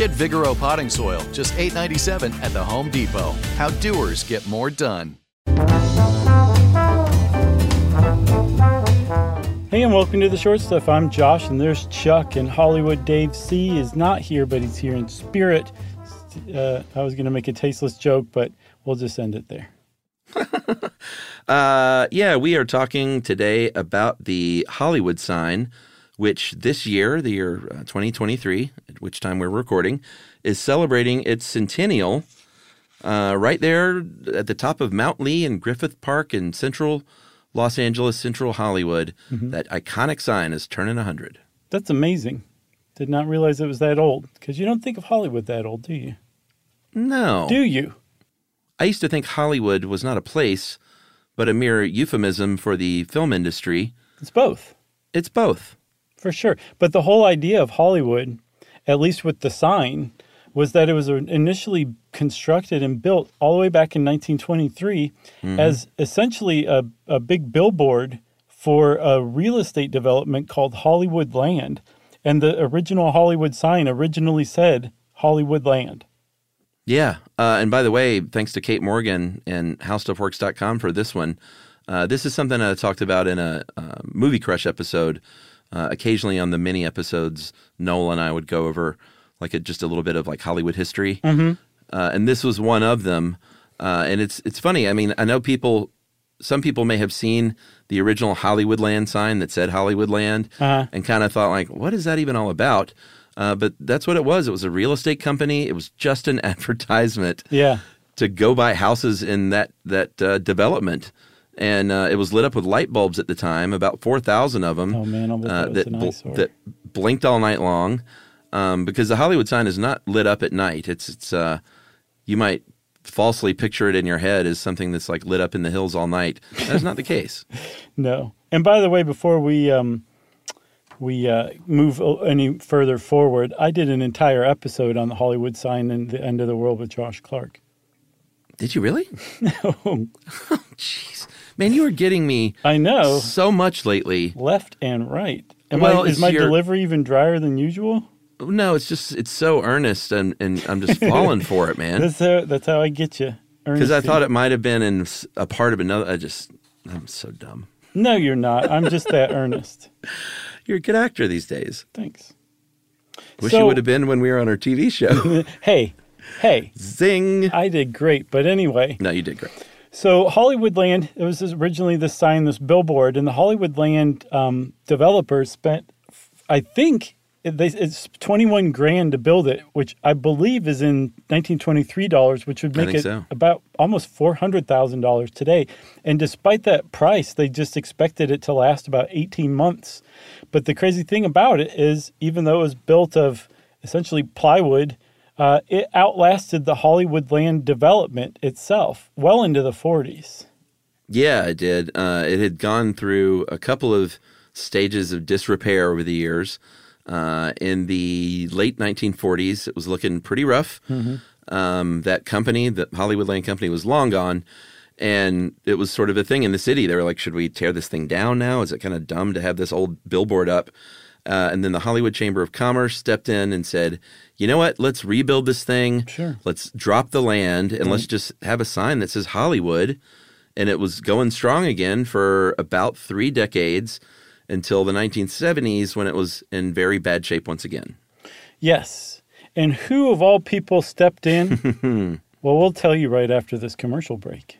Get Vigoro potting soil, just $8.97 at the Home Depot. How doers get more done. Hey, and welcome to the short stuff. I'm Josh, and there's Chuck, and Hollywood Dave C is not here, but he's here in spirit. Uh, I was going to make a tasteless joke, but we'll just end it there. uh, yeah, we are talking today about the Hollywood sign, which this year, the year uh, 2023, at which time we're recording, is celebrating its centennial. Uh, right there at the top of Mount Lee in Griffith Park in central Los Angeles, central Hollywood, mm-hmm. that iconic sign is turning 100. That's amazing. Did not realize it was that old because you don't think of Hollywood that old, do you? No. Do you? I used to think Hollywood was not a place, but a mere euphemism for the film industry. It's both. It's both. For sure. But the whole idea of Hollywood, at least with the sign, was that it was initially constructed and built all the way back in 1923 mm-hmm. as essentially a, a big billboard for a real estate development called Hollywood Land. And the original Hollywood sign originally said Hollywood Land. Yeah. Uh, and by the way, thanks to Kate Morgan and HowStuffWorks.com for this one. Uh, this is something I talked about in a uh, Movie Crush episode. Uh, occasionally on the mini episodes, Noel and I would go over like a, just a little bit of like Hollywood history, mm-hmm. uh, and this was one of them. Uh, and it's it's funny. I mean, I know people. Some people may have seen the original Hollywoodland sign that said Hollywoodland uh-huh. and kind of thought like, what is that even all about? Uh, but that's what it was. It was a real estate company. It was just an advertisement. Yeah. To go buy houses in that that uh, development and uh, it was lit up with light bulbs at the time, about four thousand of them. Oh man, uh, that bl- that blinked all night long um, because the Hollywood sign is not lit up at night. It's it's uh, you might falsely picture it in your head as something that's like lit up in the hills all night. That is not the case. no. And by the way, before we um, we uh, move any further forward, I did an entire episode on the Hollywood sign and the end of the world with Josh Clark. Did you really? no. Oh, jeez. Man, you are getting me. I know so much lately, left and right. Am well, I, is my your, delivery even drier than usual? No, it's just it's so earnest, and, and I'm just falling for it, man. That's how that's how I get you. Because I thought it might have been in a part of another. I just I'm so dumb. No, you're not. I'm just that earnest. You're a good actor these days. Thanks. Wish so, you would have been when we were on our TV show. hey, hey, zing! I did great, but anyway. No, you did great. So Hollywoodland, it was originally this sign, this billboard, and the Hollywoodland um, developers spent, I think, it's 21 grand to build it, which I believe is in 1923 dollars, which would make it so. about almost $400,000 today. And despite that price, they just expected it to last about 18 months. But the crazy thing about it is, even though it was built of essentially plywood, uh, it outlasted the Hollywoodland development itself well into the 40s. Yeah, it did. Uh, it had gone through a couple of stages of disrepair over the years. Uh, in the late 1940s, it was looking pretty rough. Mm-hmm. Um, that company, the Hollywoodland Company, was long gone. And it was sort of a thing in the city. They were like, should we tear this thing down now? Is it kind of dumb to have this old billboard up? Uh, and then the Hollywood Chamber of Commerce stepped in and said, you know what? Let's rebuild this thing. Sure. Let's drop the land and mm-hmm. let's just have a sign that says Hollywood. And it was going strong again for about three decades until the 1970s when it was in very bad shape once again. Yes. And who of all people stepped in? well, we'll tell you right after this commercial break.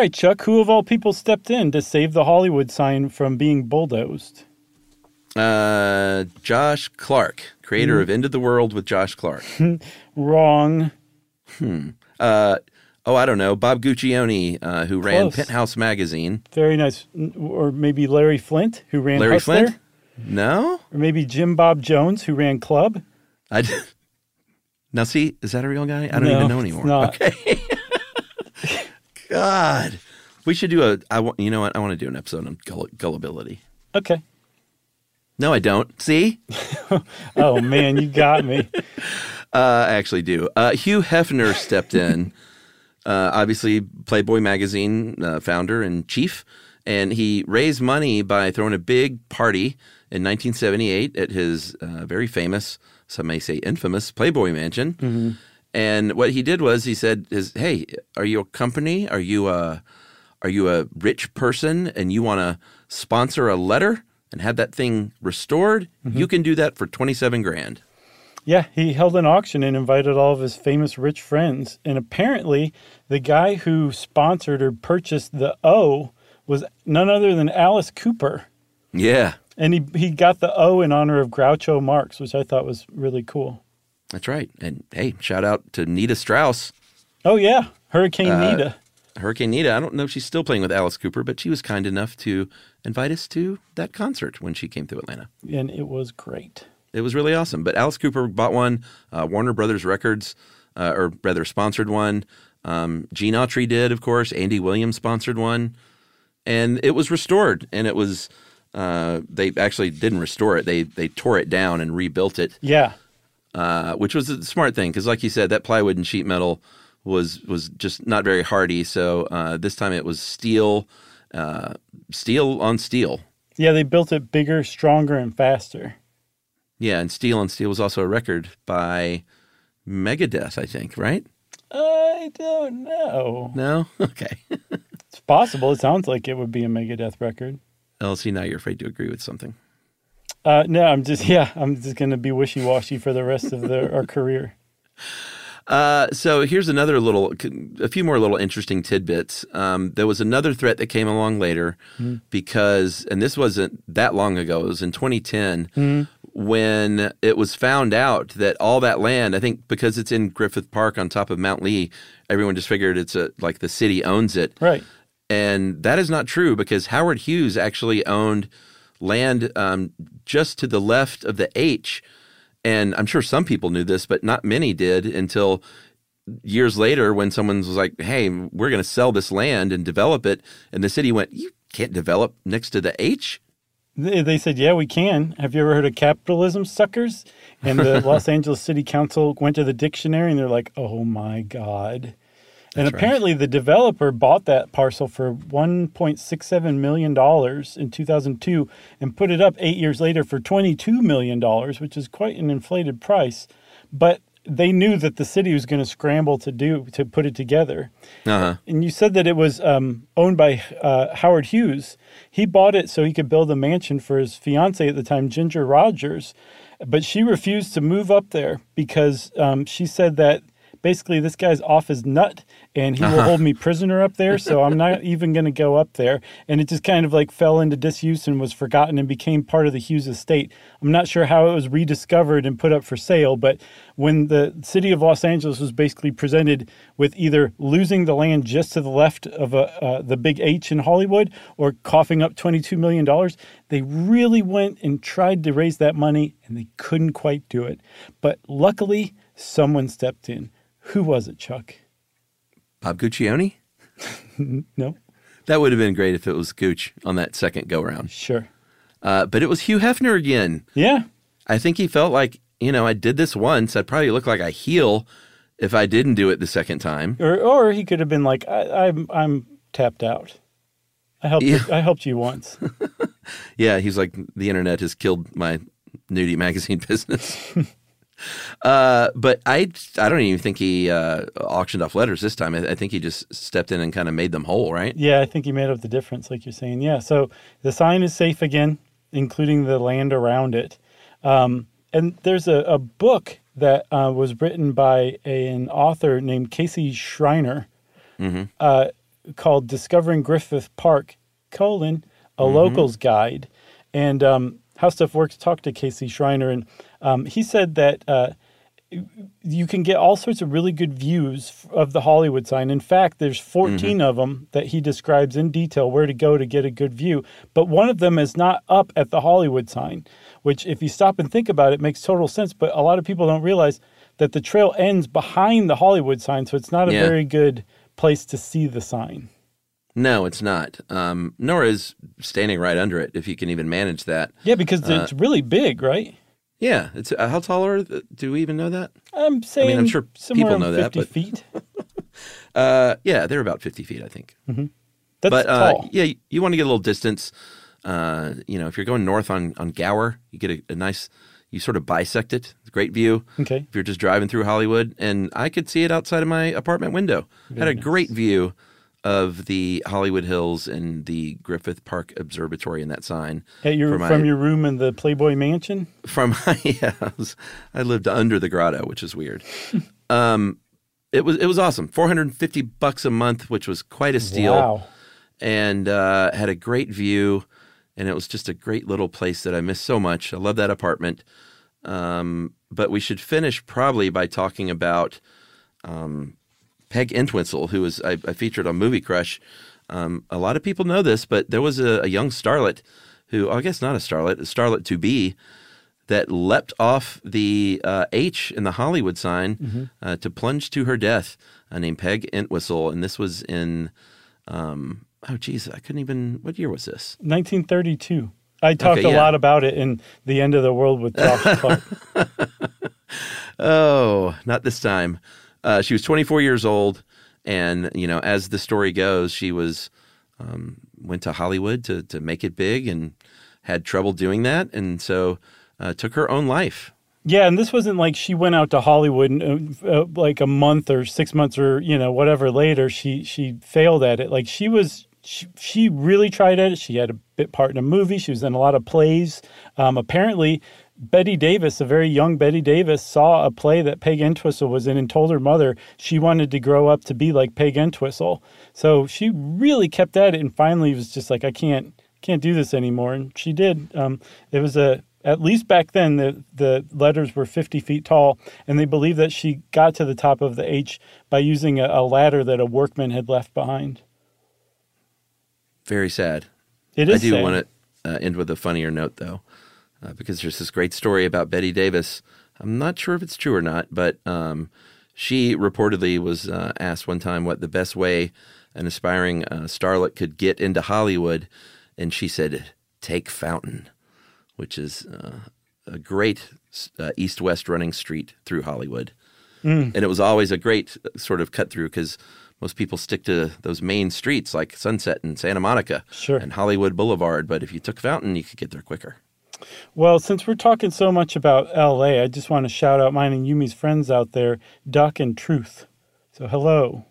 Right, Chuck, who of all people stepped in to save the Hollywood sign from being bulldozed? Uh, Josh Clark, creator Hmm. of End of the World with Josh Clark. Wrong. Hmm. Uh, oh, I don't know. Bob Guccione, uh, who ran Penthouse Magazine. Very nice. Or maybe Larry Flynt, who ran Larry Hustler. Flynt? No? Or maybe Jim Bob Jones, who ran Club. I d- now, see, is that a real guy? I don't No, even know anymore. Okay. God. We should do a, I want, you know what? I want to do an episode on gull- gullibility. Okay. No, I don't. See? Oh, man, you got me. Uh, I actually do. Uh, Hugh Hefner stepped in, uh, obviously Playboy magazine uh, founder and chief, and he raised money by throwing a big party in 1978 at his uh, very famous, some may say infamous, Playboy mansion. And what he did was he said, "Is hey, are you a company? Are you a are you a rich person and you want to sponsor a letter and have that thing restored? Mm-hmm. You can do that for 27 grand." Yeah, he held an auction and invited all of his famous rich friends. And apparently, the guy who sponsored or purchased the O was none other than Alice Cooper. Yeah. And he, he got the O in honor of Groucho Marx, which I thought was really cool. That's right. And hey, shout out to Nita Strauss, Oh, yeah. Hurricane Uh, Nita. Hurricane Nita. I don't know if she's still playing with Alice Cooper, but she was kind enough to invite us to that concert when she came to Atlanta. And it was great. It was really awesome. But Alice Cooper bought one. Uh, Warner Brothers Records, uh, or rather, sponsored one. Um, Gene Autry did, of course. Andy Williams sponsored one, and it was restored. And it was uh, they actually didn't restore it. They they tore it down and rebuilt it. Yeah. Uh, which was a smart thing because, like you said, that plywood and sheet metal was was just not very hardy. So uh, this time it was steel, uh, steel on steel. Yeah, they built it bigger, stronger, and faster. Yeah, and steel on steel was also a record by Megadeth, I think. Right? I don't know. No. Okay. It's possible. It sounds like it would be a Megadeth record. LC, now you're afraid to agree with something. Uh, no, I'm just, yeah, I'm just going to be wishy washy for the rest of the, our career. Uh, so here's another little, a few more little interesting tidbits. Um, there was another threat that came along later because, and this wasn't that long ago. It was in 2010 when it was found out that all that land, I think because it's in Griffith Park on top of Mount Lee, everyone just figured it's a like the city owns it. Right. And that is not true because Howard Hughes actually owned land um, just to the left of the H. And I'm sure some people knew this, but not many did until years later when someone was like, hey, we're going to sell this land and develop it. And the city went, you can't develop next to the H. They, they said, "Yeah, we can." Have you ever heard of capitalism, suckers? And the Los Angeles City Council went to the dictionary, and they're like, "Oh my god!" And right. apparently, the developer bought that parcel for one point six seven million dollars in two thousand two, and put it up eight years later for twenty two million dollars, which is quite an inflated price. But they knew that the city was going to scramble to do to put it together. Uh-huh. And you said that it was um, owned by uh, Howard Hughes. He bought it so he could build a mansion for his fiancee at the time, Ginger Rogers. But she refused to move up there because um, she said that basically this guy's off his nut and he will hold me prisoner up there. So I'm not even going to go up there. And it just kind of like fell into disuse and was forgotten and became part of the Hughes estate. I'm not sure how it was rediscovered and put up for sale, but when the city of Los Angeles was basically presented with either losing the land just to the left of a, uh, the big H in Hollywood or coughing up $22 million, they really went and tried to raise that money and they couldn't quite do it. But luckily, someone stepped in. Who was it, Chuck? Bob Guccione? No? That would have been great if it was Gooch on that second go round. Sure. Uh, but it was Hugh Hefner again. Yeah. I think he felt like, you know, I did this once. I'd probably look like a heel if I didn't do it the second time. Or, or he could have been like, I, I'm, I'm tapped out. I helped. Yeah. You, I helped you once. Yeah, he's like, the internet has killed my nudie magazine business. Uh, but I, I don't even think he uh, auctioned off letters this time. I, I think he just stepped in and kind of made them whole, right? yeah, I think he made up the difference, like you're saying. Yeah. So the sign is safe again, including the land around it. Um, and there's a, a book that uh, was written by a, an author named Casey Schreiner uh, called "Discovering Griffith Park: colon A Local's Guide." And um, How Stuff Works talked to Casey Schreiner, and um, he said that uh, you can get all sorts of really good views of the Hollywood sign. In fact, there's 14 of them that he describes in detail where to go to get a good view. But one of them is not up at the Hollywood sign, which, if you stop and think about it, makes total sense. But a lot of people don't realize that the trail ends behind the Hollywood sign, so it's not a Yeah. very good place to see the sign. No, it's not. Um, nor is standing right under it, if you can even manage that. Yeah, because Uh, it's really big, right? Yeah, it's uh, how tall are? The, do we even know that? I'm saying I mean, I'm sure people know around that, 50 but- feet. Uh, yeah, they're about fifty feet, I think. That's but uh, tall. yeah, you, you want to get a little distance. Uh, you know, if you're going north on on Gower, you get a, a nice. You sort of bisect it. It's a great view. Okay. If you're just driving through Hollywood, and I could see it outside of my apartment window. Had a great view of the Hollywood Hills and the Griffith Park Observatory and that sign. Your, my- from your room in the Playboy Mansion? from yeah, I, was, I lived under the grotto, which is weird. um, it was it was awesome. Four hundred and fifty bucks a month, which was quite a steal, Wow. and uh, had a great view. And it was just a great little place that I miss so much. I love that apartment. Um, but we should finish probably by talking about um, Peg Entwistle, who was I, I featured on Movie Crush. Um, a lot of people know this, but there was a, a young starlet who, I guess not a starlet, a starlet to be, that leapt off the uh, H in the Hollywood sign uh, to plunge to her death, uh, named Peg Entwistle. And this was in, um, oh, geez, I couldn't even, what year was this? 1932. I talked Okay, a lot about it in The End of the World with Josh Clark. Oh, not this time. Uh, she was 24 years old, and you know, as the story goes, she was um, went to Hollywood to to make it big and had trouble doing that, and so uh, took her own life. Yeah, and this wasn't like she went out to Hollywood and, uh, uh, like a month or six months or you know whatever later. She she failed at it. Like she was she, she really tried at it. She had a bit part in a movie. She was in a lot of plays. Um, apparently, Bette Davis, a very young Bette Davis, saw a play that Peg Entwistle was in and told her mother she wanted to grow up to be like Peg Entwistle. So she really kept at it and finally was just like, I can't can't do this anymore. And she did. Um, it was a at least back then the the letters were 50 feet tall and they believe that she got to the top of the H by using a, a ladder that a workman had left behind. Very sad. It is I do sad. want to uh, end with a funnier note, though, uh, because there's this great story about Bette Davis. I'm not sure if it's true or not, but um, she reportedly was uh, asked one time what the best way an aspiring uh, starlet could get into Hollywood, and she said, "Take Fountain," which is uh, a great uh, east-west running street through Hollywood, Mm. and it was always a great uh, sort of cut through because. Most people stick to those main streets like Sunset and Santa Monica Sure. and Hollywood Boulevard, but if you took Fountain, you could get there quicker. Well, since we're talking so much about LA, I just want to shout out mine and Yumi's friends out there, Duck and Truth. So hello.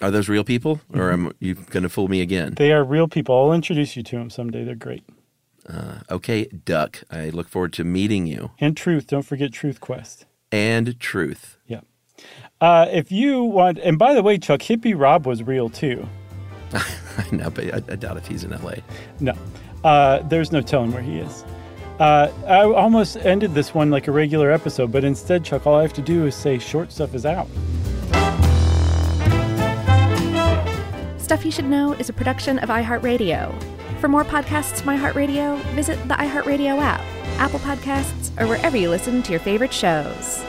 Are those real people, or am you going to fool me again? They are real people. I'll introduce you to them someday. They're great. Uh, okay, Duck. I look forward to meeting you. And Truth, don't forget Truth Quest. And Truth. Yeah. Uh, if you want, and by the way, Chuck, Hippie Rob was real too. I know, but I, I doubt if he's in LA. No, uh, there's no telling where he is. Uh, I almost ended this one like a regular episode, but instead, Chuck, all I have to do is say short stuff is out. Stuff You Should Know is a production of iHeartRadio. For more podcasts from iHeartRadio, visit the iHeartRadio app, Apple Podcasts, or wherever you listen to your favorite shows.